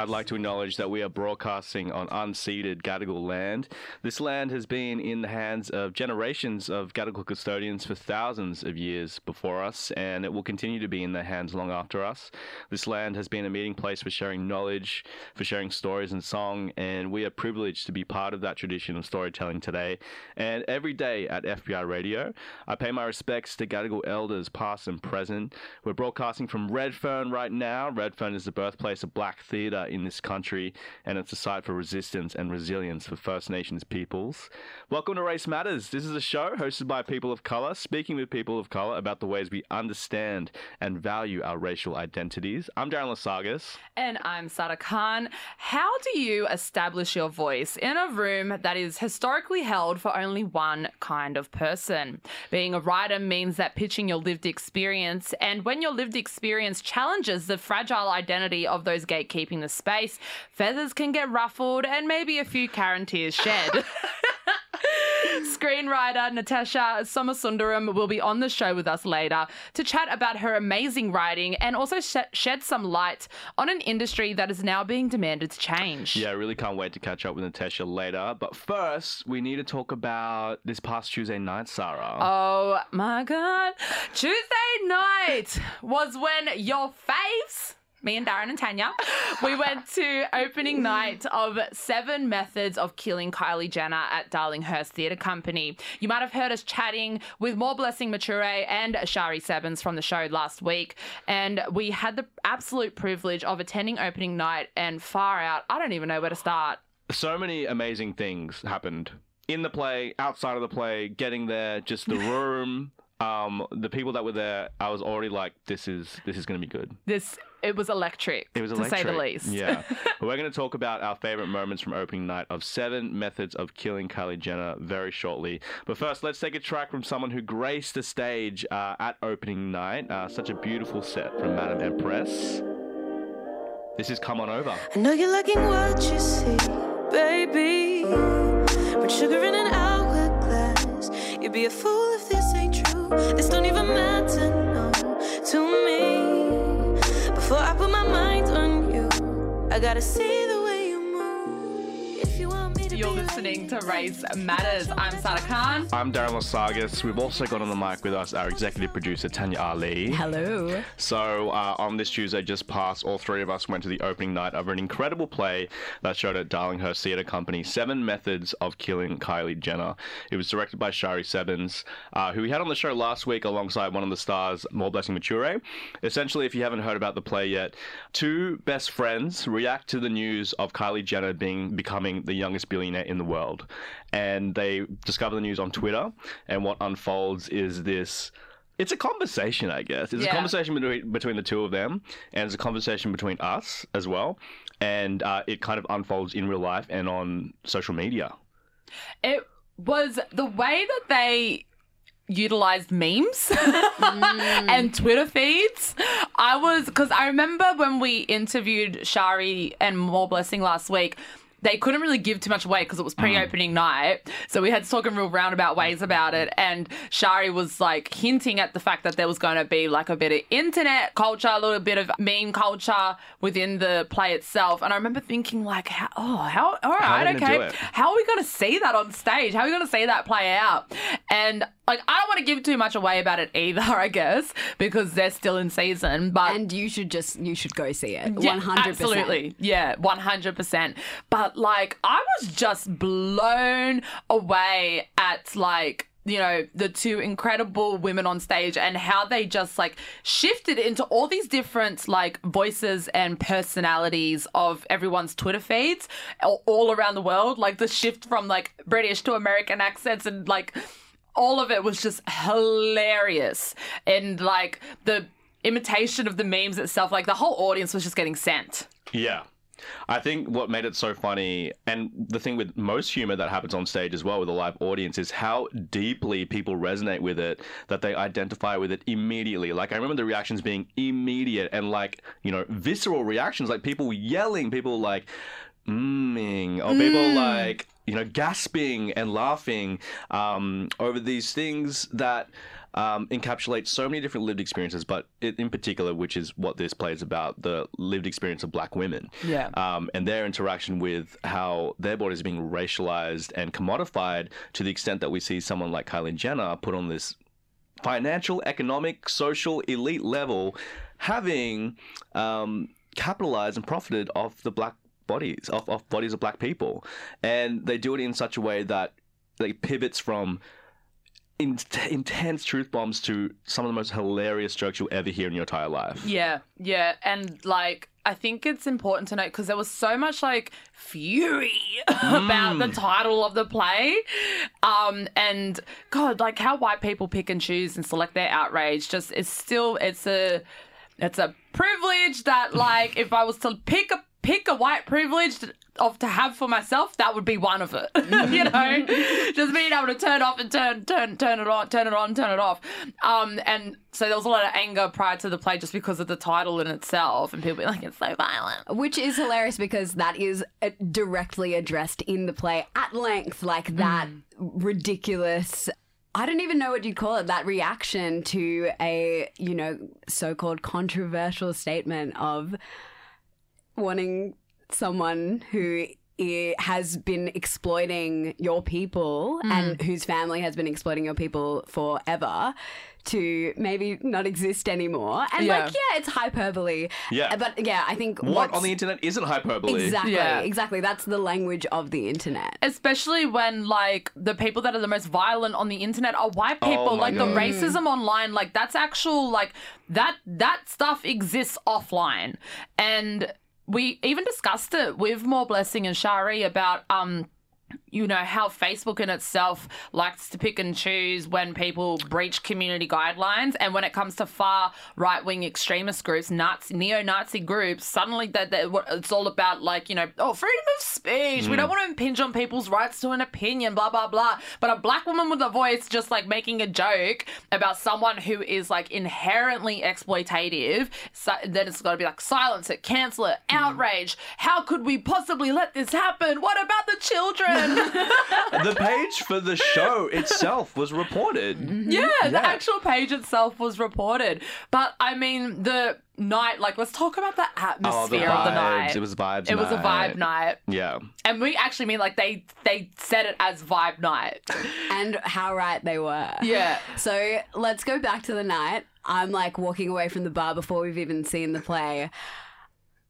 I'd like to acknowledge that we are broadcasting on unceded Gadigal land. This land has been in the hands of generations of Gadigal custodians for thousands of years before us, and it will continue to be in their hands long after us. This land has been a meeting place for sharing knowledge, for sharing stories and song, and we are privileged to be part of that tradition of storytelling today. And every day at FBI Radio, I pay my respects to Gadigal elders, past and present. We're broadcasting from Redfern right now. Redfern is the birthplace of black theatre in this country, and it's a site for resistance and resilience for First Nations peoples. Welcome to Race Matters. This is a show hosted by people of colour, speaking with people of colour about the ways we understand and value our racial identities. I'm Darren Lasagas. And I'm Sarah Khan. How do you establish your voice in a room that is historically held for only one kind of person? Being a writer means that pitching your lived experience, and when your lived experience challenges the fragile identity of those gatekeeping the space, feathers can get ruffled and maybe a few Karen tears shed. Screenwriter Natasha Somasundaram will be on the show with us later to chat about her amazing writing and also sh- shed some light on an industry that is now being demanded to change. Yeah, I really can't wait to catch up with Natasha later. But first, we need to talk about this past Tuesday night, Sarah. Oh my god. Tuesday night was when your faves me and Darren and Tanya, we went to opening night of Seven Methods of Killing Kylie Jenner at Darlinghurst Theatre Company. You might have heard us chatting with Moreblessing Maturure and Shari Sebbens from the show last week, and we had the absolute privilege of attending opening night and far out. I don't even know where to start. so many amazing things happened in the play, outside of the play, getting there, just the room, um, the people that were there. I was already like, this is this is going to be good. This it was electric, It was to electric. say the least. Yeah. We're going to talk about our favorite moments from opening night of Seven Methods of Killing Kylie Jenner very shortly. But first, let's take a track from someone who graced the stage uh, at opening night. Uh, such a beautiful set from Madame Empress. This is Come On Over. I know you're liking what you see, baby. But sugar in an hourglass. You'd be a fool if this don't even matter, no, to me. Before I put my mind on you, I gotta see listening to like you, Race Matters. I'm Sarah Khan. I'm Darren Lasagas. We've also got on the mic with us our executive producer, Tanya Ali. Hello. So uh, on this Tuesday just past, all three of us went to the opening night of an incredible play that showed at Darlinghurst Theatre Company, Seven Methods of Killing Kylie Jenner. It was directed by Shari Sebbens, uh, who we had on the show last week alongside one of the stars, Moreblessing Maturure. Essentially, if you haven't heard about the play yet, two best friends react to the news of Kylie Jenner being becoming the youngest billionaire in the world. And they discover the news on Twitter, and what unfolds is this it's a conversation, I guess. It's Yeah. a conversation between between the two of them, and it's a conversation between us as well. And uh, it kind of unfolds in real life and on social media. It was the way that they utilized memes and Twitter feeds. I was because I remember when we interviewed Shari and Moreblessing last week. They couldn't really give too much away because it was mm. pre-opening night, so we had to talk in real roundabout ways about it. And Shari was like hinting at the fact that there was going to be like a bit of internet culture, a little bit of meme culture within the play itself. And I remember thinking like, how, oh, how all right, How are right, they gonna okay, how are we going to see that on stage? How are we going to see that play out? And like, I don't want to give too much away about it either, I guess, because they're still in season. But And you should just you should go see it. One hundred percent. Absolutely. Yeah, 100%. But like, I was just blown away at like, you know, the two incredible women on stage and how they just like shifted into all these different like voices and personalities of everyone's Twitter feeds all around the world. Like the shift from like British to American accents and like all of it was just hilarious. And like the imitation of the memes itself. Like the whole audience was just getting sent. Yeah. I think what made it so funny, and the thing with most humor that happens on stage as well with a live audience, is how deeply people resonate with it, that they identify with it immediately. Like, I remember the reactions being immediate and, like, you know, visceral reactions, like people yelling, people like, mmming, or people like, you know, gasping and laughing um, over these things that um, encapsulate so many different lived experiences, but it, in particular, which is what this play is about, the lived experience of black women. Yeah. Um, and their interaction with how their bodies are being racialized and commodified to the extent that we see someone like Kylie Jenner put on this financial, economic, social, elite level, having um, capitalized and profited off the black bodies, off, off bodies of black people. And they do it in such a way that like pivots from in- intense truth bombs to some of the most hilarious jokes you'll ever hear in your entire life. Yeah, yeah, and like I think it's important to note because there was so much like fury about the title of the play, um, and God, like how white people pick and choose and select their outrage just is still it's a it's a privilege that like if I was to pick a pick a white privilege of to have for myself, that would be one of it. you know, just being able to turn off and turn turn turn it on, turn it on, turn it off. Um, and so there was a lot of anger prior to the play just because of the title in itself, and people being like, "It's so violent." Which is hilarious because that is uh, directly addressed in the play at length, like that ridiculous. I don't even know what you'd call it. That reaction to a, you know, so called controversial statement of wanting someone who has been exploiting your people hmm. and whose family has been exploiting your people forever to maybe not exist anymore. And Yeah. like, yeah, it's hyperbole. Yeah. Uh, but yeah, I think What on the internet isn't hyperbole? Exactly, Yeah. exactly. That's the language of the internet. Especially when like the people that are the most violent on the internet are white oh people. Oh my like the racism online, like that's actual like that that stuff exists offline. And we even discussed it with Moreblessing and Shari about um you know how Facebook in itself likes to pick and choose when people breach community guidelines, and when it comes to far right wing extremist groups, Nazi, neo Nazi groups, suddenly that that- it's all about like you know oh freedom of speech. We don't hmm. want to impinge on people's rights to an opinion, blah blah blah. But a black woman with a voice just like making a joke about someone who is like inherently exploitative, so, then it's got to be like silence it, cancel it, hmm. outrage. How could we possibly let this happen? What about the children? the page for the show itself was reported. Yeah, the actual page itself was reported. But I mean, the night, like, let's talk about the Oh, the atmosphere of the vibes. night. It was vibes. It was a night. vibe night. Yeah. And we actually mean like they they said it as vibe night. and how right they were. Yeah. So let's go back to the night. I'm like walking away from the bar before we've even seen the play.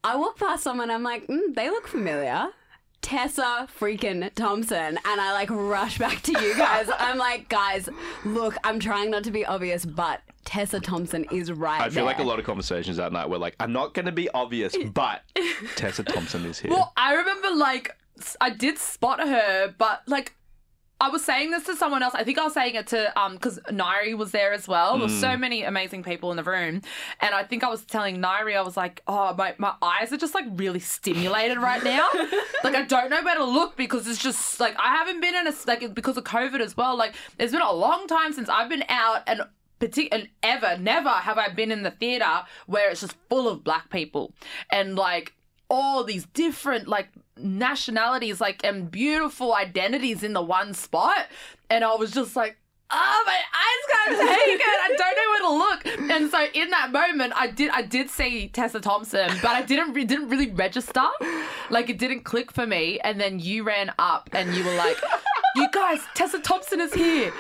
I walk past someone, I'm like, mm, they look familiar. Tessa freaking Thompson. And I like rush back to you guys. I'm like, guys, look, I'm trying not to be obvious, but Tessa Thompson is right. I feel like a lot of conversations that night were like, I'm not going to be obvious, but Tessa Thompson is here. Well, I remember like I did spot her, but like I was saying this to someone else. I think I was saying it to um because Nairi was there as well. There was so many amazing people in the room, and I think I was telling Nairi I was like, oh my my eyes are just like really stimulated right now. like I don't know where to look because it's just like I haven't been in a like because of COVID as well. Like it's been a long time since I've been out and. Partic- and ever, never have I been in the theater where it's just full of black people and like all these different like nationalities like and beautiful identities in the one spot. And i was just like oh my eyes can't take it i don't know where to look. And so in that moment i did i did see tessa thompson but i didn't re- didn't really register. Like it didn't click for me. And then you ran up and you were like you guys tessa thompson is here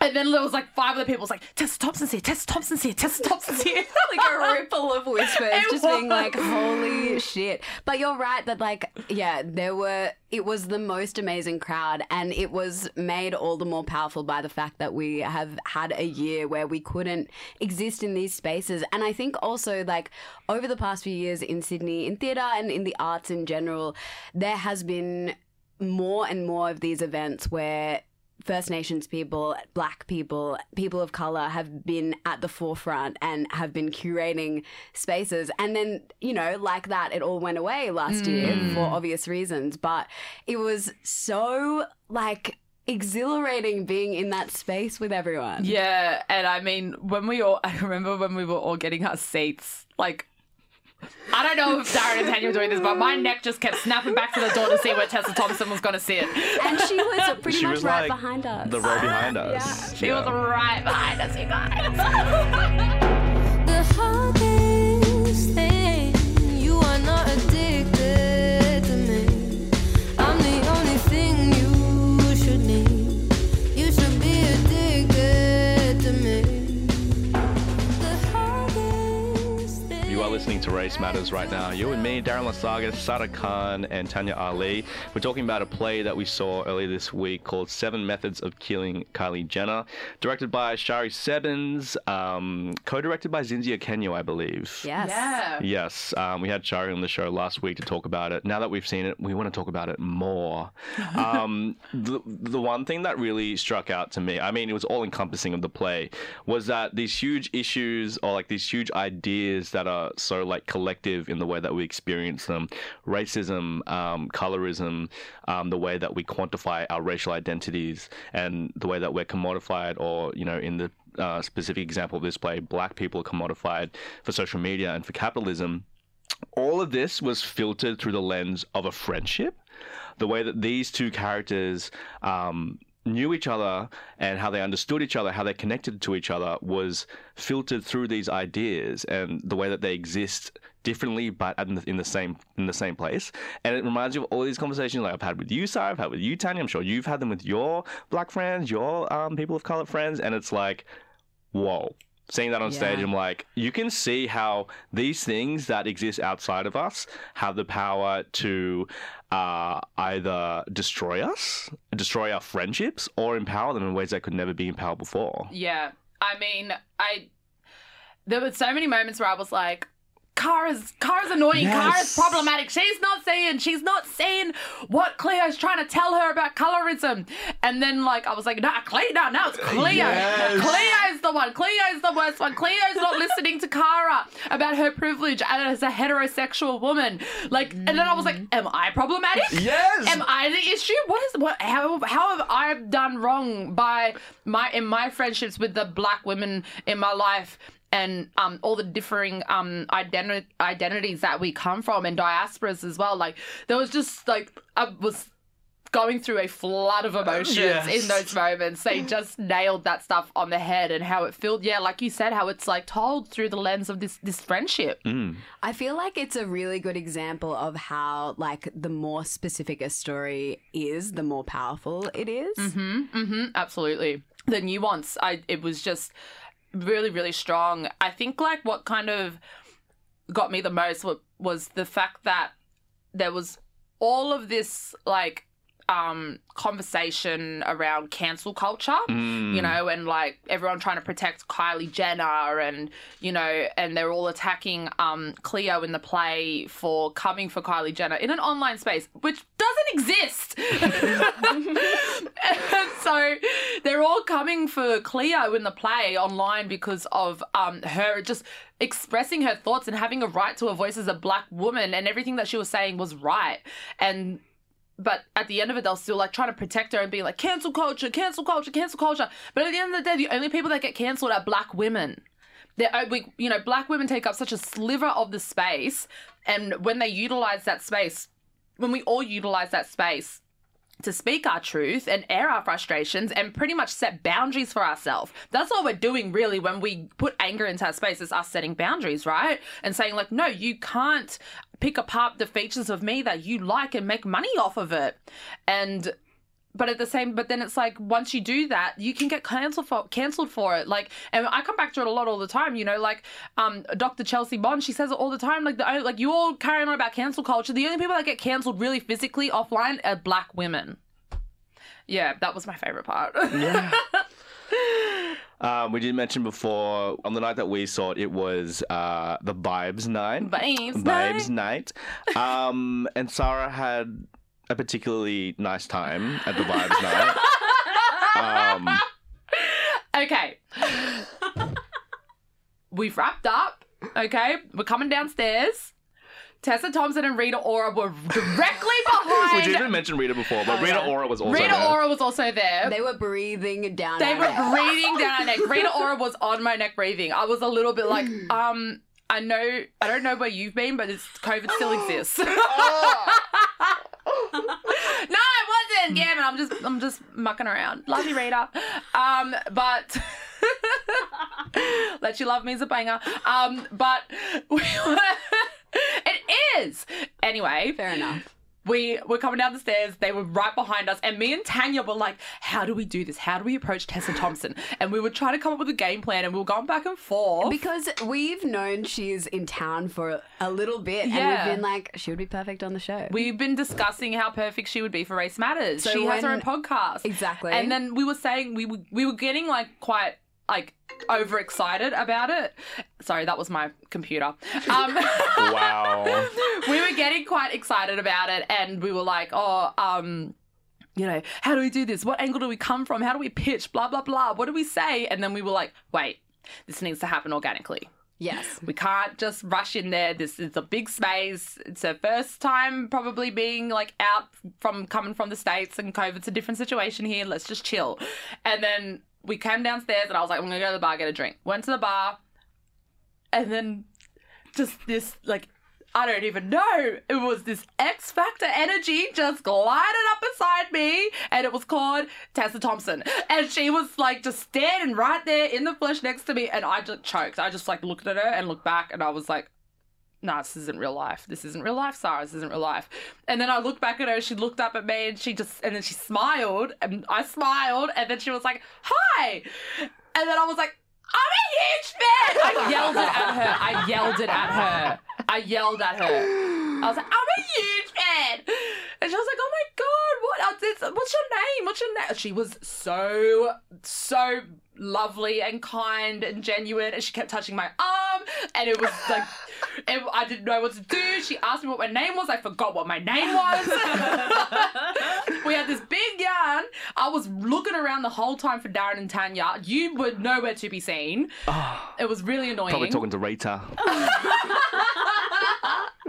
and then there was like five other people was like tessa thompson's here tessa thompson's here tessa thompson's here like a ripple of whispers, It just being like, holy shit. But you're right that, like, yeah, there were, it was the most amazing crowd, and it was made all the more powerful by the fact that we have had a year where we couldn't exist in these spaces. And I think also, like, over the past few years in Sydney, in theatre and in the arts in general, there has been more and more of these events where First Nations people, Black people, people of color have been at the forefront and have been curating spaces. And then, you know, like that, it all went away last year mm. for obvious reasons. But it was so like exhilarating being in that space with everyone. Yeah, and I mean, when we all, I remember when we were all getting our seats, like, I don't know if Darren and Tanya were doing this, but my neck just kept snapping back to the door to see where Tessa Thompson was going to sit. And she was pretty She much was right like behind us. The row behind us. She was right behind us, you guys. listening to Race Matters right now. You and me, Darren Lasaga, Sarah Khan, and Tanya Ali. We're talking about a play that we saw earlier this week called Seven Methods of Killing Kylie Jenner, directed by Shari Sebbens, um, co-directed by Zindzi Okenyo, I believe. yes. Yeah. Yes, um, we had Shari on the show last week to talk about it. Now that we've seen it, we want to talk about it more. Um, the, the one thing that really struck out to me, I mean, it was all encompassing of the play, was that these huge issues or like these huge ideas that are so like collective in the way that we experience them racism, um, colorism, um, the way that we quantify our racial identities, and the way that we're commodified or, you know, in the uh, specific example of this play, black people are commodified for social media and for capitalism. All of this was filtered through the lens of a friendship. The way that these two characters um, knew each other and how they understood each other, how they connected to each other, was filtered through these ideas and the way that they exist differently, but in the, in the same in the same place. And it reminds you of all these conversations like I've had with you, Sarah, I've had with you, Tanya. I'm sure you've had them with your black friends, your um, people of color friends, and it's like, whoa. Seeing that on stage, I'm like, you can see how these things that exist outside of us have the power to uh, either destroy us, destroy our friendships, or empower them in ways that could never be empowered before. Yeah. I mean, I there were so many moments where I was like, Kara's Kara's annoying, Kara's Yes. problematic. She's not saying. she's not seeing what Cleo's trying to tell her about colorism. And then like I was like, nah, Cleo, no, no, it's uh, Cleo. Yes. Cleo's the one. Cleo's the worst one. Cleo's not listening to Kara about her privilege as a heterosexual woman. Like and then I was like, mm. am I problematic? Yes. Am I the issue? What is what? How how have I done wrong by my in my friendships with the black women in my life? And um, all the differing um, identi- identities that we come from and diasporas as well. Like there was just like I was going through a flood of emotions Yes. in those moments. They just nailed that stuff on the head and how it felt. Yeah, like you said, how it's like told through the lens of this this friendship. I feel like it's a really good example of how, like, the more specific a story is, the more powerful it is. hmm absolutely. The nuance, I it was just really, really strong. I think like what kind of got me the most was the fact that there was all of this like um conversation around cancel culture you know and like everyone trying to protect Kylie Jenner and you know and they're all attacking um Cleo in the play for coming for Kylie Jenner in an online space which doesn't exist so they're all coming for Cleo in the play online because of um, her just expressing her thoughts and having a right to a voice as a black woman, and everything that she was saying was right. And but at the end of it, they'll still like trying to protect her and be like cancel culture, cancel culture, cancel culture. But at the end of the day, the only people that get cancelled are black women. They're, uh, we, you know, black women take up such a sliver of the space, and when they utilize that space, when we all utilize that space, to speak our truth and air our frustrations and pretty much set boundaries for ourselves. That's all we're doing really when we put anger into our space is us setting boundaries, right? And saying like, no, you can't pick apart the features of me that you like and make money off of it. And but at the same but then it's like once you do that you can get cancelled for cancelled for it like and i come back to it a lot all the time you know like um dr chelsea bond she says it all the time like the like you all carrying on about cancel culture the only people that get cancelled really physically offline are black women yeah that was my favorite part Yeah. Um, we did mention before on the night that we saw it, it was uh, the Vibes Night. Vibes Vibes Night. Um, and Sarah had a particularly nice time at the Vibes Night. Um, Okay. We've wrapped up. Okay. We're coming downstairs. Tessa Thompson and Rita Ora were directly behind. we didn't mention Rita before, but Rita Ora was also there. Rita there. Ora was also there. They were breathing down. They our were necks. breathing down our neck. Rita Ora was on my neck breathing. I was a little bit like, um, I know, I don't know where you've been, but it's, COVID still exists. no, man, I'm just, I'm just mucking around. Love you, Rita. Um, but. Let You Love Me is a banger. Um, but we were, it is. Anyway, Fair enough. We were coming down the stairs. They were right behind us, and me and Tanya were like, "How do we do this? How do we approach Tessa Thompson?" And we were trying to come up with a game plan, and we were going back and forth. Because we've known she's in town for a little bit, and we've been like, she would be perfect on the show. We've been discussing how perfect she would be for Race Matters. So she has her own podcast, Exactly. And then we were saying we were we were getting like quite like overexcited about it. Sorry, that was my computer. Um, Wow. we were getting quite excited about it and we were like oh um you know how do we do this? What angle do we come from? How do we pitch? Blah blah blah. What do we say? And then we were like wait this needs to happen organically. Yes. we can't just rush in there. This is a big space. It's her first time probably being like out from coming from the states and covid's a different situation here. Let's just chill. And then we came downstairs and i was like i'm gonna go to the bar get a drink went to the bar and then just this like I don't even know. It was this X Factor energy just glided up beside me, and it was called Tessa Thompson. And she was like just standing right there in the flesh next to me, and I just choked. I just like looked at her and looked back, and I was like, no, this isn't real life. This isn't real life, Sarah. This isn't real life. And then I looked back at her. She looked up at me, and she just, and then she smiled, and I smiled, and then she was like, "Hi," and then I was like, "I'm a huge fan." I yelled it at her. I yelled it at her. I yelled at her. I was like, "I'm a huge fan," and she was like, "Oh my god, what? uh, What's your name? What's your name?" She was so, so lovely and kind and genuine, and she kept touching my arm, and it was like. And I didn't know what to do. She asked me what my name was. I forgot what my name was. we had this big yarn. I was looking around the whole time for Darren and Tanya. You were nowhere to be seen. Ah. It was really annoying. Probably talking to Rita.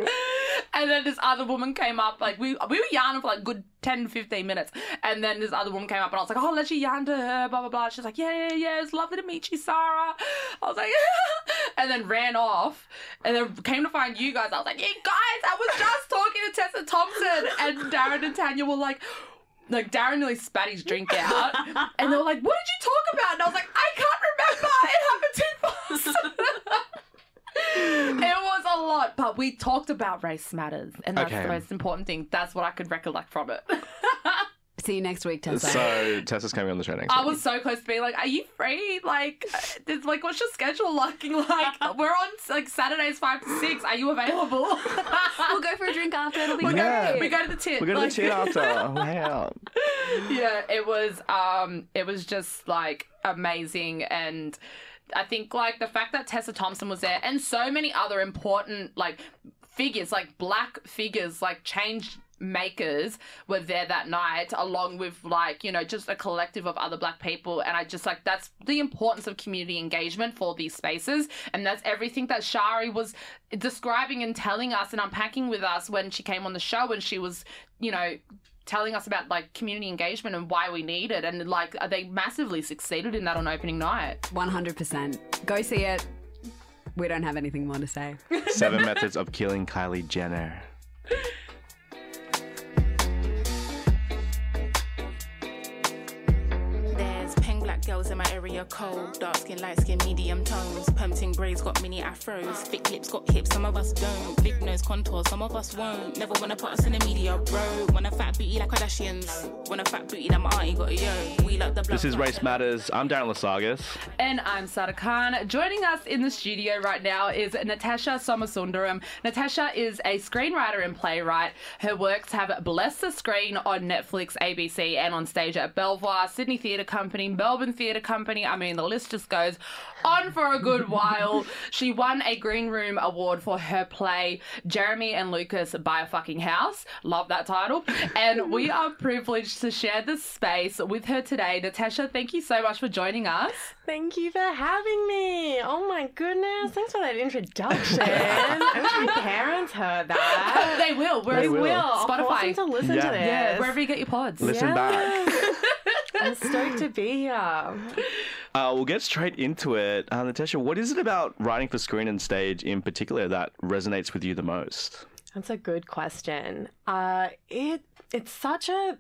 and then this other woman came up, like we we were yarning for like good 10, 15 minutes. And then this other woman came up and I was like, Oh, let you yarn to her, blah blah blah. She's like, Yeah, yeah, yeah, it's lovely to meet you, Sarah. I was like, yeah. and then ran off and then came to find you guys. I was like, You guys, I was just talking to Tessa Thompson and Darren and Tanya were like like Darren nearly spat his drink out, and they were like, "What did you talk about?" And I was like, "I can't remember. It happened too fast." it was a lot, but we talked about race matters, and that's Okay. the most important thing. That's what I could recollect from it. See you next week, Tessa. So Tessa's coming on the show next I week. was so close to being like, "Are you free? Like, uh, there's like, what's your schedule looking like? We're on like Saturdays five to six. Are you available?" we'll go for a drink after. It'll be Yeah. great. we go to the tit. We're going to like- the tit after. Hang yeah it was um it was just like amazing and i think like the fact that tessa thompson was there and so many other important like figures like black figures like change makers were there that night along with like you know just a collective of other black people. And i just like that's the importance of community engagement for these spaces. And that's everything that shari was describing and telling us and unpacking with us when she came on the show and she was you know telling us about like community engagement and why we need it and like they massively succeeded in that on opening night 100%. Go see it. We don't have anything more to say. Seven methods of killing Kylie Jenner. Black girls in my area cold. Dark skin, light skin, medium tones. Pumping braids got mini afros. Thick lips got hips, some of us don't. Big nose contour, some of us won't. Never wanna put us in the media, bro. Want a fat booty like Kardashians. Want a fat booty that my auntie got a yo. We like the blood. This is Race Matters. I'm Darren Lasagas. And I'm Sarah Khan. Joining us in the studio right now is Natasha Somasundaram. Natasha is a screenwriter and playwright. Her works have blessed the screen on Netflix, ABC, and on stage at Belvoir, Sydney Theatre Company, Melbourne Theatre Company. I mean, the list just goes on for a good while. She won a Green Room Award for her play Jeremy and Lucas Buy a Fucking House. Love that title. And we are privileged to share this space with her today. Natasha, thank you so much for joining us. Thank you for having me. Oh my goodness. Thanks for that introduction. I wish my parents heard that. They will. We're They will. I'll Spotify. them to listen Yeah. to this. Yeah, wherever you get your pods. Listen back. I'm stoked to be here. Uh, we'll get straight into it. Uh, Natasha, what is it about writing for screen and stage in particular that resonates with you the most? That's a good question. Uh, it it's such a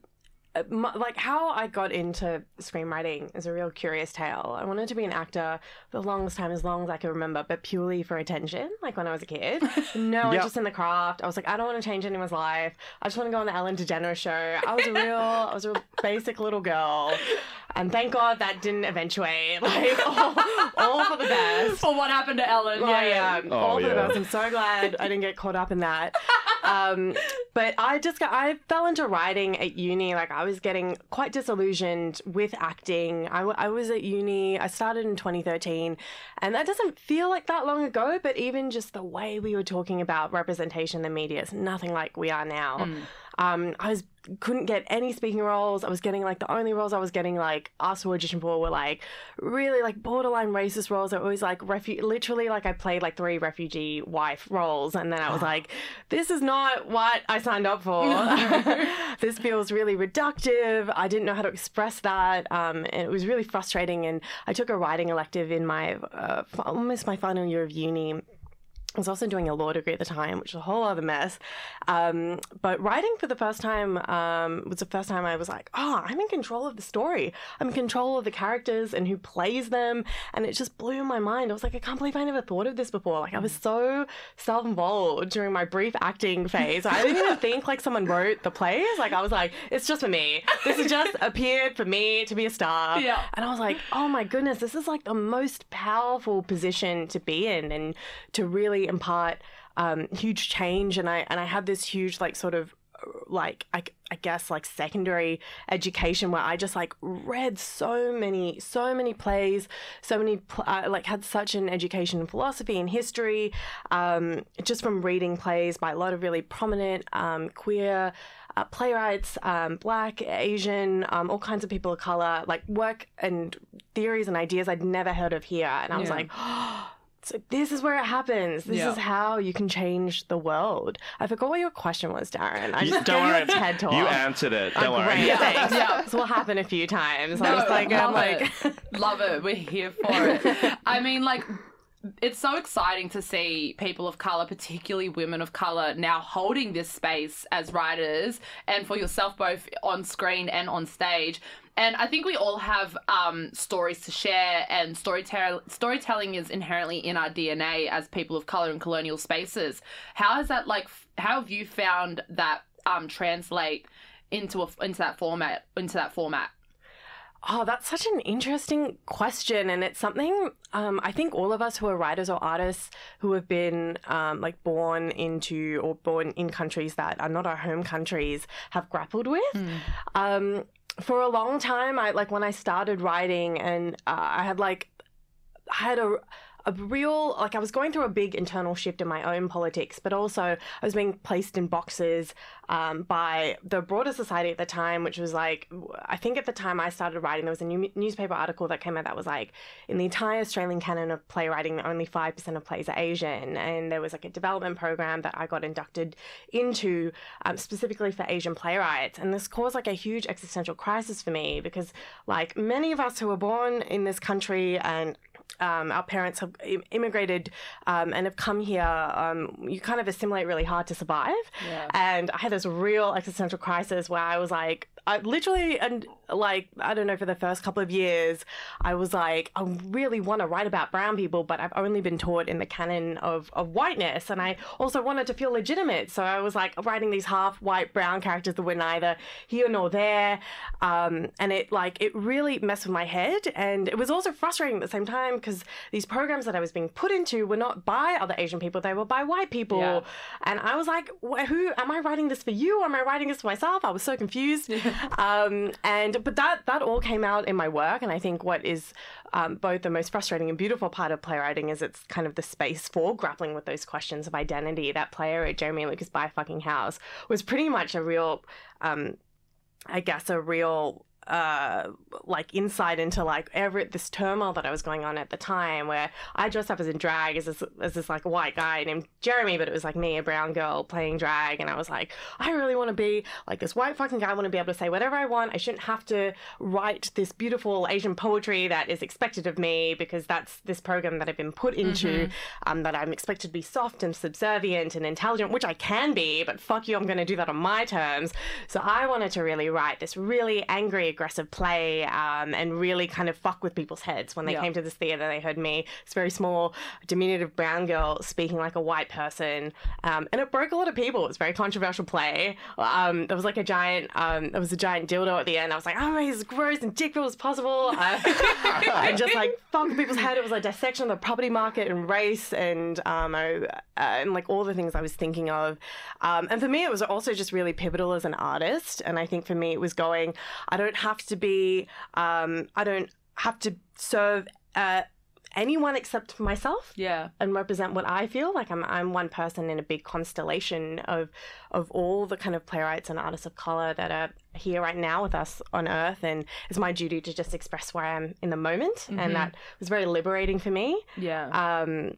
like how I got into screenwriting is a real curious tale. I wanted to be an actor for the longest time, as long as I can remember, but purely for attention. Like when I was a kid, no Yeah. interest in the craft. I was like, I don't want to change anyone's life. I just want to go on the Ellen DeGeneres show. I was a real, I was a real basic little girl, and thank God that didn't eventuate. Like all, all for the best. For what happened to Ellen? Yeah, yeah. Oh, All for the yeah. best. I'm so glad I didn't get caught up in that. Um, but I just got, I fell into writing at uni. Like I was getting quite disillusioned with acting. I, I was at uni. I started in 2013, and that doesn't feel like that long ago. But even just the way we were talking about representation in the media is nothing like we are now. Mm. Um, I was couldn't get any speaking roles. I was getting like the only roles I was getting like asked to audition for were like really like borderline racist roles. I was like refu- literally like I played like three refugee wife roles, and then I was like, this is not what I signed up for. this feels really reductive. I didn't know how to express that, um, and it was really frustrating. And I took a writing elective in my uh, almost my final year of uni. I was also doing a law degree at the time, which was a whole other mess. Um, but writing for the first time um, was the first time I was like, oh, I'm in control of the story. I'm in control of the characters and who plays them. And it just blew my mind. I was like, I can't believe I never thought of this before. Like, I was so self involved during my brief acting phase. I didn't even think like someone wrote the plays. Like, I was like, it's just for me. This has just appeared for me to be a star. Yeah. And I was like, oh my goodness, this is like the most powerful position to be in and to really impart um, huge change. And I and I had this huge like sort of uh, like I, I guess like secondary education where I just like read so many so many plays so many pl- uh, like had such an education in philosophy and history um, just from reading plays by a lot of really prominent um, queer uh, playwrights, um, black, Asian, um, all kinds of people of color, like work and theories and ideas I'd never heard of here. And I was Yeah. like, so this is where it happens. This Yeah. is how you can change the world. I forgot what your question was, Darren. I You- just don't gave worry. you a TED talk. You answered it. Oh, don't Oh, worry. Yeah. Yeah. This will happen a few times. No, I was like, I'm love like, it. love it. We're here for it. I mean, like, it's so exciting to see people of color, particularly women of color, now holding this space as writers, and for yourself both on screen and on stage. And I think we all have um, stories to share, and storytell- storytelling is inherently in our DNA as people of color in colonial spaces. How has that like? f- How have you found that um, translate into a, into that format? Into that format? Oh, that's such an interesting question. And it's something um, I think all of us who are writers or artists who have been um, like born into or born in countries that are not our home countries have grappled with. Um, for a long time, I like when I started writing and uh, I had like, I had a, a real like I was going through a big internal shift in my own politics, but also I was being placed in boxes um, by the broader society at the time, which was like I think at the time I started writing, there was a new newspaper article that came out that was like in the entire Australian canon of playwriting, only five percent of plays are Asian, and there was like a development program that I got inducted into um, specifically for Asian playwrights, and this caused like a huge existential crisis for me because like many of us who were born in this country and um, our parents have immigrated um, and have come here, um, you kind of assimilate really hard to survive. And I had this real existential crisis where I was like, I literally, and like, I don't know, for the first couple of years, I was like, I really want to write about brown people, but I've only been taught in the canon of, of whiteness. And I also wanted to feel legitimate. So I was like writing these half white, brown characters that were neither here nor there. Um, and it like, it really messed with my head. And it was also frustrating at the same time because these programs that I was being put into were not by other Asian people, they were by white people. Yeah. And I was like, who am I writing this for you? Or am I writing this for myself? I was so confused. um, and but that that all came out in my work, and I think what is um, both the most frustrating and beautiful part of playwriting is it's kind of the space for grappling with those questions of identity. That player at Jeremy Lucas Buy a Fucking House was pretty much a real, um, I guess, a real uh like insight into like every this turmoil that I was going on at the time where I dressed up as in drag as this as this like white guy named Jeremy but it was like me a brown girl playing drag. And I was like I really want to be like this white fucking guy. I want to be able to say whatever I want. I shouldn't have to write this beautiful Asian poetry that is expected of me because that's this program that I've been put into um that I'm expected to be soft and subservient and intelligent which I can be but fuck you I'm going to do that on my terms. So I wanted to really write this really angry aggressive play um, and really kind of fuck with people's heads when they Yeah. came to this theater. They heard me, this very small, diminutive brown girl speaking like a white person, um, and it broke a lot of people. It was a very controversial play. Um, there was like a giant, um, there was a giant dildo at the end. I was like, oh, he's as gross and dickful as possible, uh, and just like fuck with people's head. It was a dissection of the property market and race and um, I, uh, and like all the things I was thinking of. Um, and for me, it was also just really pivotal as an artist. And I think for me, it was going, I don't have to be, um, I don't have to serve uh, anyone except myself Yeah. and represent what I feel. Like I'm I'm one person in a big constellation of of all the kind of playwrights and artists of color that are here right now with us on earth. And it's my duty to just express where I am in the moment. And that was very liberating for me. Yeah. um,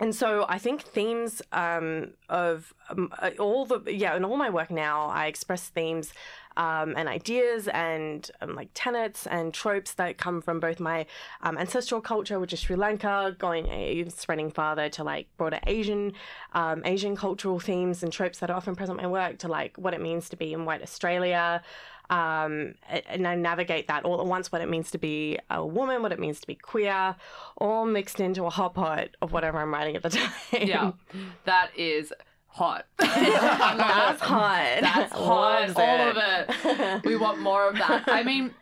and so I think themes um, of um, uh, all the yeah in all my work now I express themes um, and ideas and um, like tenets and tropes that come from both my um, ancestral culture, which is Sri Lanka, going uh, spreading farther to like broader Asian um, Asian cultural themes and tropes that are often present in my work to like what it means to be in white Australia um, and I navigate that all at once what it means to be a woman, what it means to be queer, all mixed into a hot pot of whatever I'm writing at the time. yeah. That is hot. That's hot. That's hot. Loves All of it. We want more of that. I mean,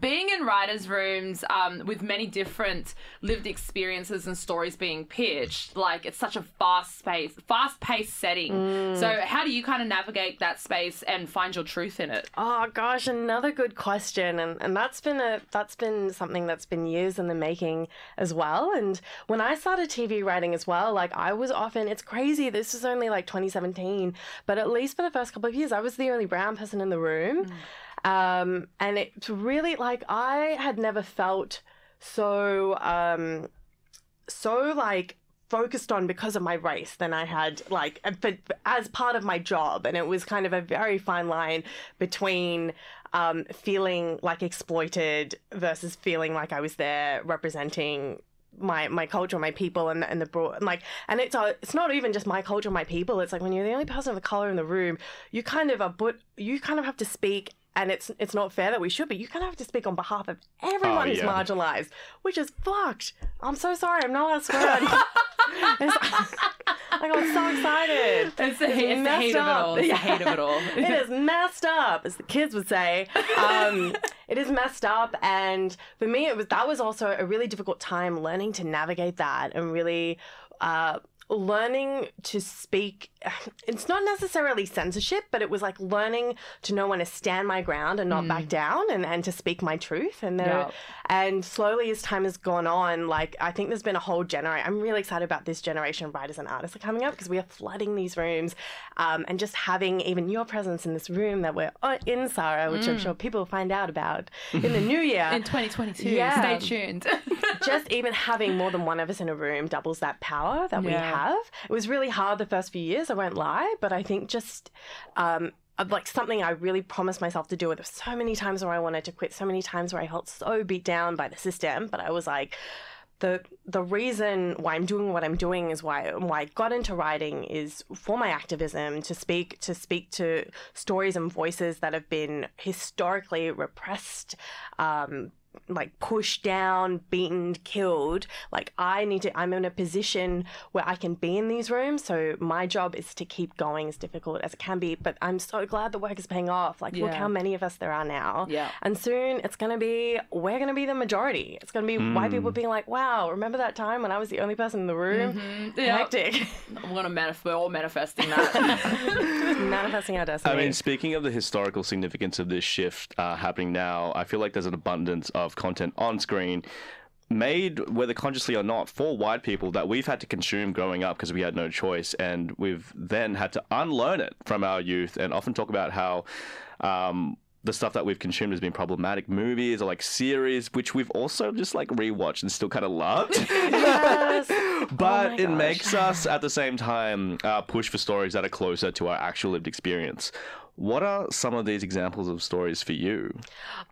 being in writers' rooms um, with many different lived experiences and stories being pitched, like it's such a fast space, fast paced setting. Mm. So, how do you kind of navigate that space and find your truth in it? Oh gosh, another good question, and and that's been a that's been something that's been years in the making as well. And when I started TV writing as well, like I was often it's crazy. This was only like 2017, but at least for the first couple of years, I was the only brown person in the room, um, and it's really like I had never felt so um, so like focused on because of my race than I had like but as part of my job and it was kind of a very fine line between um, feeling like exploited versus feeling like I was there representing my my culture, my people, and and the broad like and it's uh, it's not even just my culture, my people. It's like when you're the only person of the color in the room, you kind of are but you kind of have to speak. And it's it's not fair that we should, but you kind of have to speak on behalf of everyone Oh, who's yeah. marginalized, which is fucked. I'm so sorry. I'm not allowed to swear. It's- I got so excited. It's the, It's it's the messed hate of it up. all. It's the hate of it all. it is messed up, as the kids would say. Um, it is messed up, and for me, it was that was also a really difficult time learning to navigate that and really. Uh, learning to speak it's not necessarily censorship but it was like learning to know when to stand my ground and not back down and, and to speak my truth and there, Yeah. and slowly as time has gone on like i think there's been a whole generation i'm really excited about this generation of writers and artists are coming up because we are flooding these rooms um, and just having even your presence in this room that we're uh, in sarah which i'm sure people will find out about in the new year In 2022. Yeah. Stay tuned. just even having more than one of us in a room doubles that power that we have. It was really hard the first few years, I won't lie, but I think just um, like something I really promised myself to do. There were so many times where I wanted to quit, so many times where I felt so beat down by the system, but I was like, the the reason why I'm doing what I'm doing is why why I got into writing is for my activism to speak to speak to stories and voices that have been historically repressed um, like pushed down, beaten, killed. Like I need to I'm in a position where I can be in these rooms. So my job is to keep going as difficult as it can be. But I'm so glad the work is paying off. Like look how many of us there are now. Yeah. And soon it's gonna be we're gonna be the majority. It's gonna be white people being like, Wow, remember that time when I was the only person in the room? Yeah. Hectic. I'm gonna manifest. We're all manifesting that. Manifesting our destiny. I mean, speaking of the historical significance of this shift uh, happening now, I feel like there's an abundance of content on screen made, whether consciously or not, for white people that we've had to consume growing up because we had no choice. And we've then had to unlearn it from our youth and often talk about how. Um, the stuff that we've consumed has been problematic movies or like series, which we've also just like rewatched and still kind of loved. yes. but my it gosh. makes us at the same time uh, push for stories that are closer to our actual lived experience. What are some of these examples of stories for you?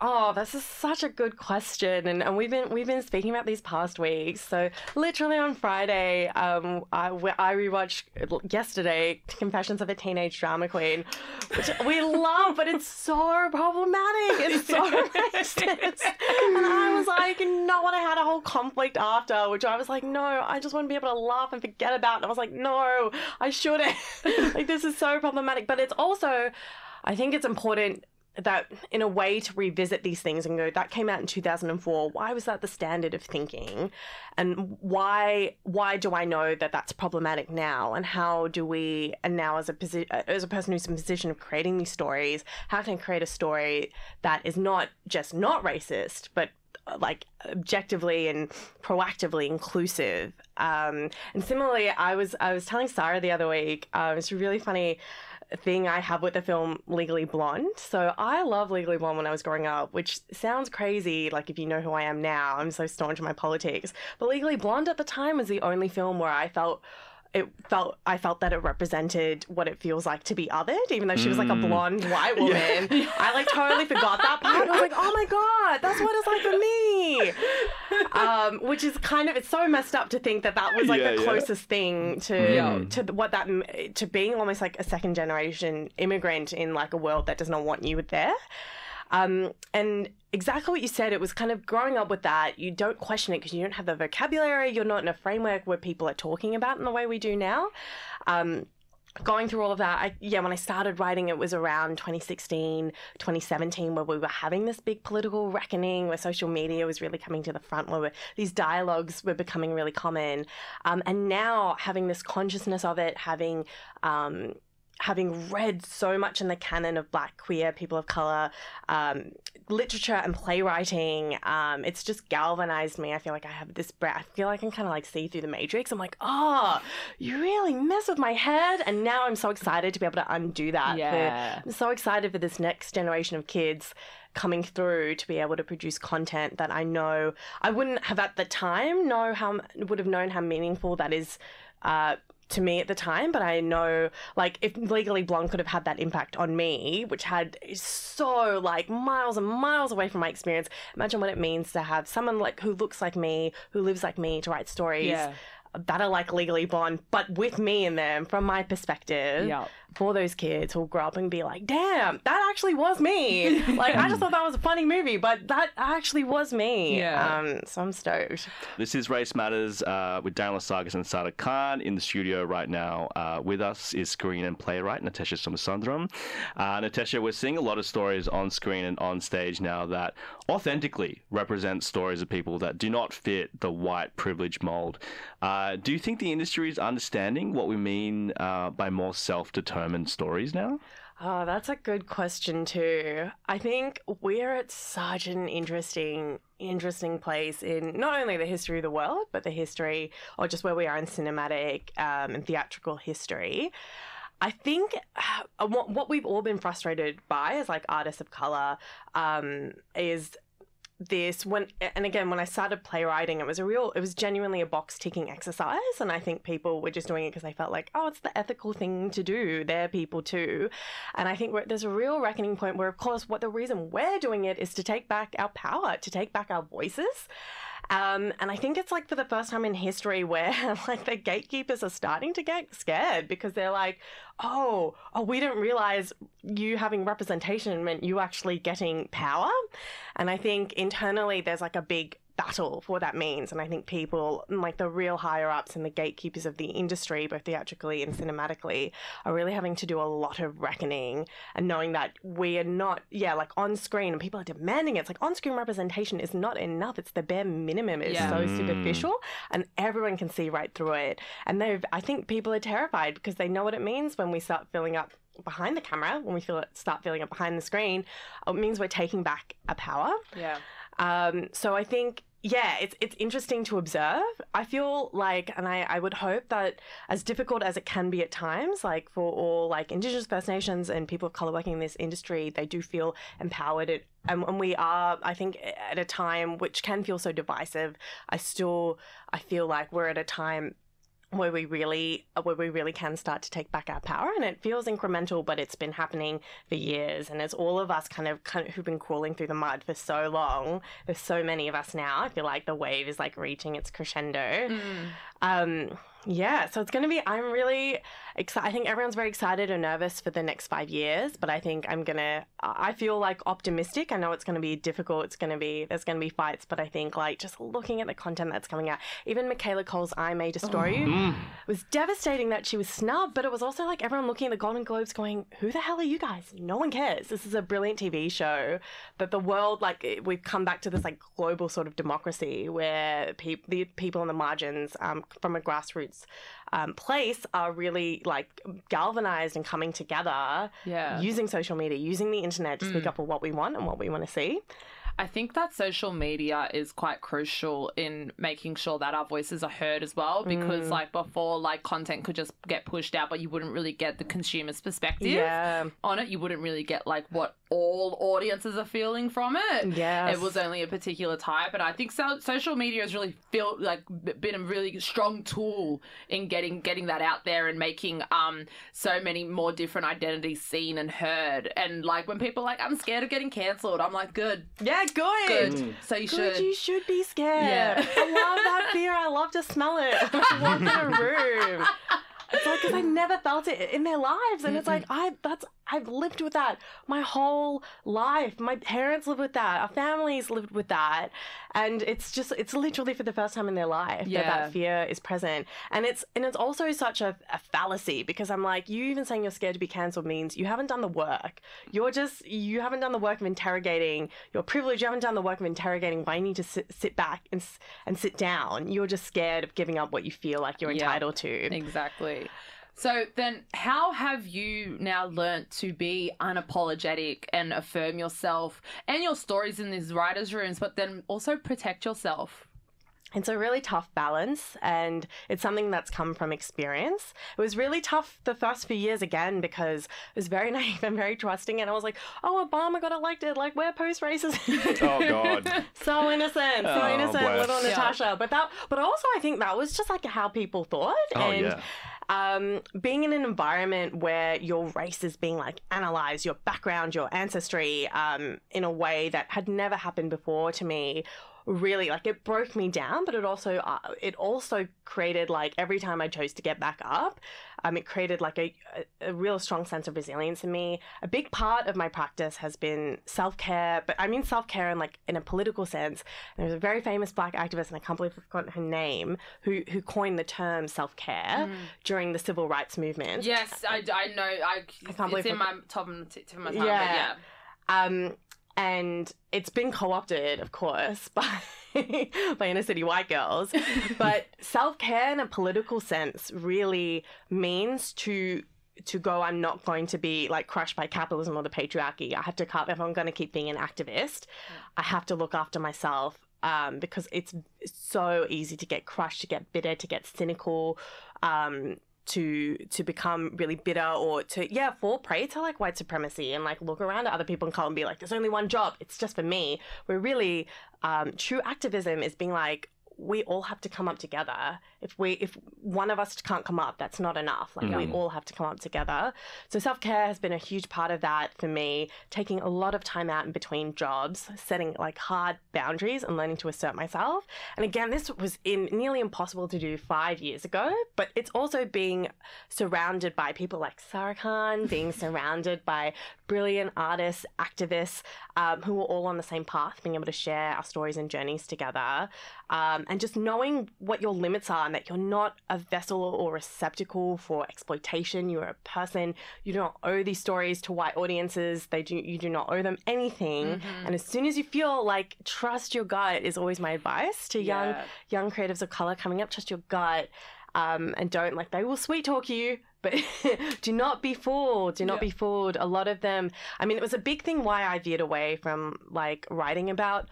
Oh, this is such a good question, and, and we've been we've been speaking about these past weeks. So literally on Friday, um, I I rewatched yesterday Confessions of a Teenage Drama Queen, which we love, but it's so problematic. It's so racist, and I was like, no, and I had a whole conflict after, which I was like, no, I just want to be able to laugh and forget about. And I was like, no, I shouldn't. like this is so problematic, but it's also. I think it's important that in a way to revisit these things and go that came out in 2004 why was that the standard of thinking? And why why do i know that that's problematic now? And how do we and now as a as a person who's in a position of creating these stories how can i create a story that is not just not racist but uh, like objectively and proactively inclusive? Um, and similarly i was i was telling sarah the other week uh, it's really funny thing I have with the film Legally Blonde. So I love Legally Blonde when I was growing up, which sounds crazy, like if you know who I am now, I'm so staunch in my politics. But Legally Blonde at the time was the only film where I felt it felt I felt that it represented what it feels like to be othered, even though she was like a blonde white woman. I like totally forgot that part. I was like, oh my god, that's what it's like for me. Um, which is kind of it's so messed up to think that that was like Yeah, the yeah. closest thing to Yeah. to what that to being almost like a second generation immigrant in like a world that does not want you there. Um, and exactly what you said, it was kind of growing up with that. You don't question it because you don't have the vocabulary. You're not in a framework where people are talking about in the way we do now. Um, going through all of that, I, yeah, when I started writing, it was around 2016, 2017, where we were having this big political reckoning, where social media was really coming to the front, where these dialogues were becoming really common. Um, and now having this consciousness of it, having um, having read so much in the canon of black queer people of color um, literature and playwriting um, it's just galvanized me. I feel like i have this breath i feel like i can kind of like see through the matrix. I'm like oh you really mess with my head. And now i'm so excited to be able to undo that for- Yeah. i'm so excited for this next generation of kids coming through to be able to produce content that i know i wouldn't have at the time know how would have known how meaningful that is uh, to me at the time, but I know like if Legally Blonde could have had that impact on me, which had is so like miles and miles away from my experience. Imagine what it means to have someone like who looks like me, who lives like me, to write stories Yeah. that are like Legally Blonde, but with me in them from my perspective. Yeah. For those kids who'll grow up and be like, "Damn, that actually was me." like I just thought that was a funny movie, but that actually was me. Yeah. Um, so I'm stoked. This is Race Matters uh, with Daniel Sargis and Sarah Khan in the studio right now. Uh, with us is screen and playwright Natasha Somasundram. Uh, Natasha, we're seeing a lot of stories on screen and on stage now that authentically represent stories of people that do not fit the white privilege mold. Uh, do you think the industry is understanding what we mean uh, by more self-determined stories now? Oh, that's a good question too. I think we're at such an interesting, interesting place in not only the history of the world, but the history, or just where we are in cinematic um, and theatrical history. I think uh, what, what we've all been frustrated by as like artists of color um, is this when and again when I started playwriting it was a real it was genuinely a box ticking exercise and I think people were just doing it because they felt like oh it's the ethical thing to do they're people too. And I think there's a real reckoning point where of course what the reason we're doing it is to take back our power to take back our voices Um, and I think it's like for the first time in history where like the gatekeepers are starting to get scared because they're like, oh, oh, we didn't realize you having representation meant you actually getting power. And I think internally there's like a big battle for what that means. And I think people, like the real higher ups and the gatekeepers of the industry, both theatrically and cinematically, are really having to do a lot of reckoning and knowing that we are not, yeah, like on screen and people are demanding it. It's like on screen representation is not enough. It's the bare minimum. It's Yeah. so superficial and everyone can see right through it. And they've, I think people are terrified because they know what it means when we start filling up behind the camera, when we feel it, start filling up behind the screen, it means we're taking back a power. Yeah. Um, so I think, yeah, it's it's interesting to observe. I feel like, and I, I would hope that as difficult as it can be at times, like for all like Indigenous First Nations and people of color working in this industry, they do feel empowered. It, and, and we are, I think, at a time which can feel so divisive. I still, I feel like we're at a time where we really where we really can start to take back our power and it feels incremental but it's been happening for years. And as all of us kind of, kind of who've been crawling through the mud for so long there's so many of us now i feel like the wave is like reaching its crescendo. Um yeah so it's going to be i'm really excited i think everyone's very excited and nervous for the next five years but i think i'm going to i feel like optimistic. I know it's going to be difficult it's going to be there's going to be fights but i think like just looking at the content that's coming out even michaela Coel's i may destroy you it was devastating that she was snubbed but it was also like everyone looking at the golden globes going who the hell are you guys? No one cares. This is a brilliant tv show but the world like we've come back to this like global sort of democracy where peop the people on the margins um, from a grassroots um, place are really like galvanized and coming together Yeah. using social media using the internet to speak up for what we want and what we want to see I think that social media is quite crucial in making sure that our voices are heard as well because Mm. like before like content could just get pushed out but you wouldn't really get the consumer's perspective Yeah. on it you wouldn't really get like what all audiences are feeling from it Yeah. it was only a particular type and I think so- social media has really felt like been a really strong tool in getting getting that out there and making um so many more different identities seen and heard and like when people are like I'm scared of getting cancelled I'm like good yeah good Good. Mm. So you Good, should. you should be scared. Yeah. I love that fear. I love to smell it. when I walk in a room. It's like because I never felt it in their lives, and it's like I that's I've lived with that my whole life. My parents lived with that. Our families lived with that, and it's just it's literally for the first time in their life that Yeah. that fear is present, and it's and it's also such a, a fallacy because I'm like you even saying you're scared to be cancelled means you haven't done the work. You're just you haven't done the work of interrogating your privilege. You haven't done the work of interrogating why you need to sit, sit back and s- and sit down. You're just scared of giving up what you feel like you're Yeah. entitled to. Exactly. So then, how have you now learnt to be unapologetic and affirm yourself and your stories in these writers' rooms, but then also protect yourself? It's a really tough balance, and it's something that's come from experience. It was really tough the first few years again because I was very naive and very trusting, and I was like, "Oh, Obama got elected. Like we're post racism." Oh God. so innocent, so Oh, innocent, bless. little Yeah. Natasha. But that, but also I think that was just like how people thought. Oh, and, yeah. Um, being in an environment where your race is being like analyzed, your background, your ancestry, um, in a way that had never happened before to me, really like it broke me down. But it also, uh, it also created like every time I chose to get back up, um, it created like a, a, real strong sense of resilience in me. A big part of my practice has been self care, but I mean self care in like in a political sense. There's a very famous black activist, and I can't believe I've forgotten her name, who who coined the term self care during the civil rights movement. Yes, I, I know. I, I can't believe it's in my top of, tip of my tongue, Yeah. yeah. Um, and it's been co-opted, of course, by by inner city white girls. but self care in a political sense really means to to go. I'm not going to be like crushed by capitalism or the patriarchy. I have to cut. If I'm going to keep being an activist, I have to look after myself. Um, because it's so easy to get crushed, to get bitter, to get cynical, um, to to become really bitter or to yeah fall prey to like white supremacy and like look around at other people in color and be like there's only one job. It's just for me. Where really um, true activism is being like we all have to come up together. If we if one of us can't come up, that's not enough. Like we all have to come up together. So self care has been a huge part of that for me. Taking a lot of time out in between jobs, setting like hard boundaries, and learning to assert myself. And again, this was in nearly impossible to do five years ago. But it's also being surrounded by people like Sarah Khan, being surrounded by brilliant artists, activists um, who are all on the same path, being able to share our stories and journeys together, um, and just knowing what your limits are and that you're not a vessel or receptacle for exploitation. You're a person. You don't owe these stories to white audiences. They do. You do not owe them anything. And as soon as you feel like trust your gut is always my advice to young Yeah. young creatives of color coming up. Trust your gut. Um, and don't like they will sweet talk you, but do not be fooled. Do not be fooled. A lot of them. I mean, it was a big thing why I veered away from like writing about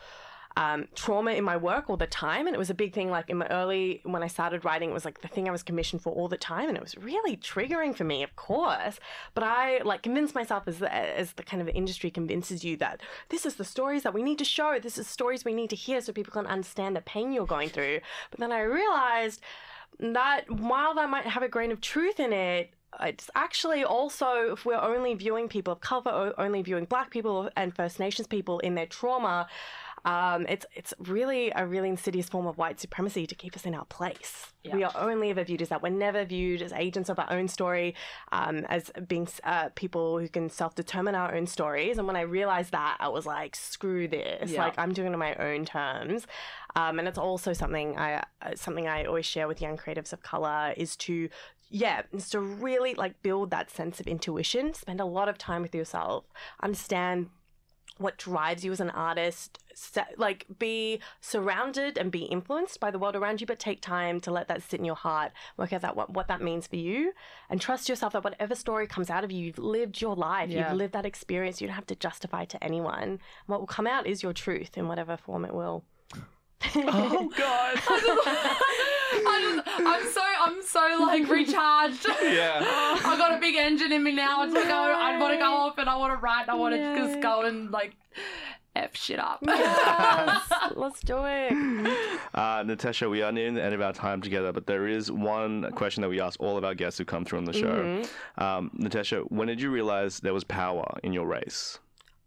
um, trauma in my work all the time. And it was a big thing, like in my early, when I started writing, it was like the thing I was commissioned for all the time. And it was really triggering for me, of course. But I like convinced myself as the, as the kind of industry convinces you that this is the stories that we need to show. This is stories we need to hear so people can understand the pain you're going through. But then I realized that while that might have a grain of truth in it, it's actually also if we're only viewing people of color, only viewing black people and First Nations people in their trauma, um, it's it's really a really insidious form of white supremacy to keep us in our place. We are only ever viewed as that. We're never viewed as agents of our own story, um, as being uh, people who can self-determine our own stories. And when I realized that, I was like, screw this. Yeah. Like I'm doing it on my own terms. Um, and it's also something I uh, something I always share with young creatives of color is to yeah, is to really like build that sense of intuition, spend a lot of time with yourself, understand what drives you as an artist, like be surrounded and be influenced by the world around you, but take time to let that sit in your heart, work out that what, what that means for you, and trust yourself that whatever story comes out of you, you've lived your life, Yeah. you've lived that experience, you don't have to justify to anyone. What will come out is your truth in whatever form it will. Oh God. I just, I'm so I'm so like recharged. yeah. I got a big engine in me now. It's like I, I want to go off and I want to write. And I want to just go and like f shit up. Let's do it. Uh, Natasha, we are nearing the end of our time together, but there is one question that we ask all of our guests who come through on the show. Um, Natasha, when did you realize there was power in your race?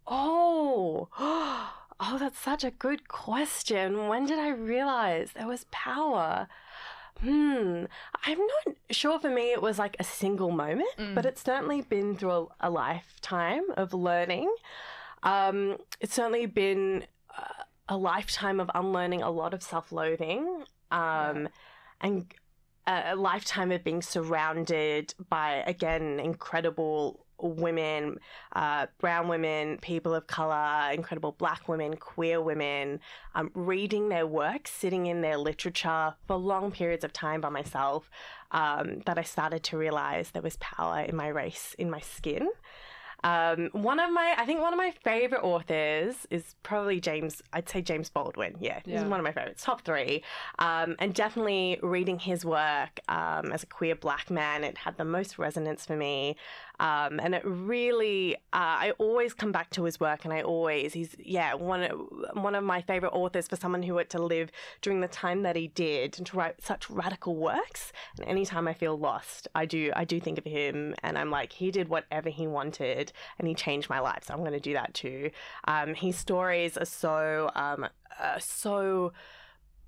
Oh, oh, that's such a good question. When did I realize there was power? Hmm, I'm not sure for me it was like a single moment, but it's certainly been through a, a lifetime of learning. Um, it's certainly been uh, a lifetime of unlearning a lot of self loathing um, and a, a lifetime of being surrounded by, again, incredible women, uh, brown women, people of color, incredible black women, queer women, um, reading their work, sitting in their literature for long periods of time by myself, um, that I started to realize there was power in my race, in my skin. Um, one of my, I think one of my favorite authors is probably James. I'd say James Baldwin. Yeah, he's one of my favorites, top three. Um, and definitely reading his work um, as a queer black man, it had the most resonance for me. Um, and it really, uh, I always come back to his work, and I always, he's yeah, one of, one of my favorite authors for someone who had to live during the time that he did and to write such radical works. And anytime I feel lost, I do, I do think of him, and I'm like, he did whatever he wanted, and he changed my life, so I'm going to do that too. Um, his stories are so, um, uh, so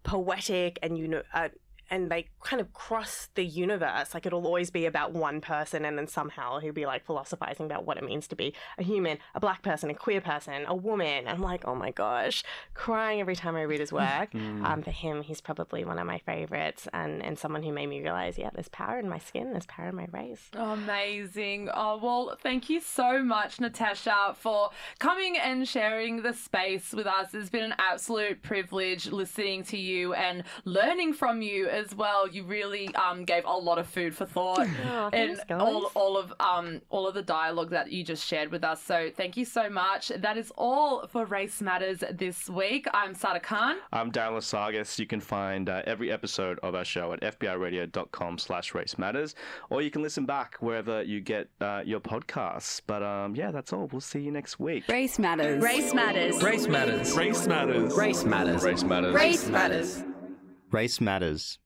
poetic and you know uh, and they kind of cross the universe like it'll always be about one person and then somehow he'll be like philosophizing about what it means to be a human a black person a queer person a woman i'm like oh my gosh crying every time i read his work um, for him he's probably one of my favorites and and someone who made me realize yeah there's power in my skin there's power in my race Amazing. Oh, well, thank you so much, Natasha, for coming and sharing the space with us. It's been an absolute privilege listening to you and learning from you as well. You really um, gave a lot of food for thought Oh, and thanks, guys. all, all of um, all of the dialogue that you just shared with us. So thank you so much. That is all for Race Matters this week. I'm Sarah Khan. I'm Darren Lasagas. You can find uh, every episode of our show at fbiradio.com slash race matters, or you can listen back wherever you get uh, your podcasts. But um, yeah, that's all. We'll see you next week. Race matters. Race matters. Race matters. Race matters. Race matters. Race matters. Race matters. Race Matters.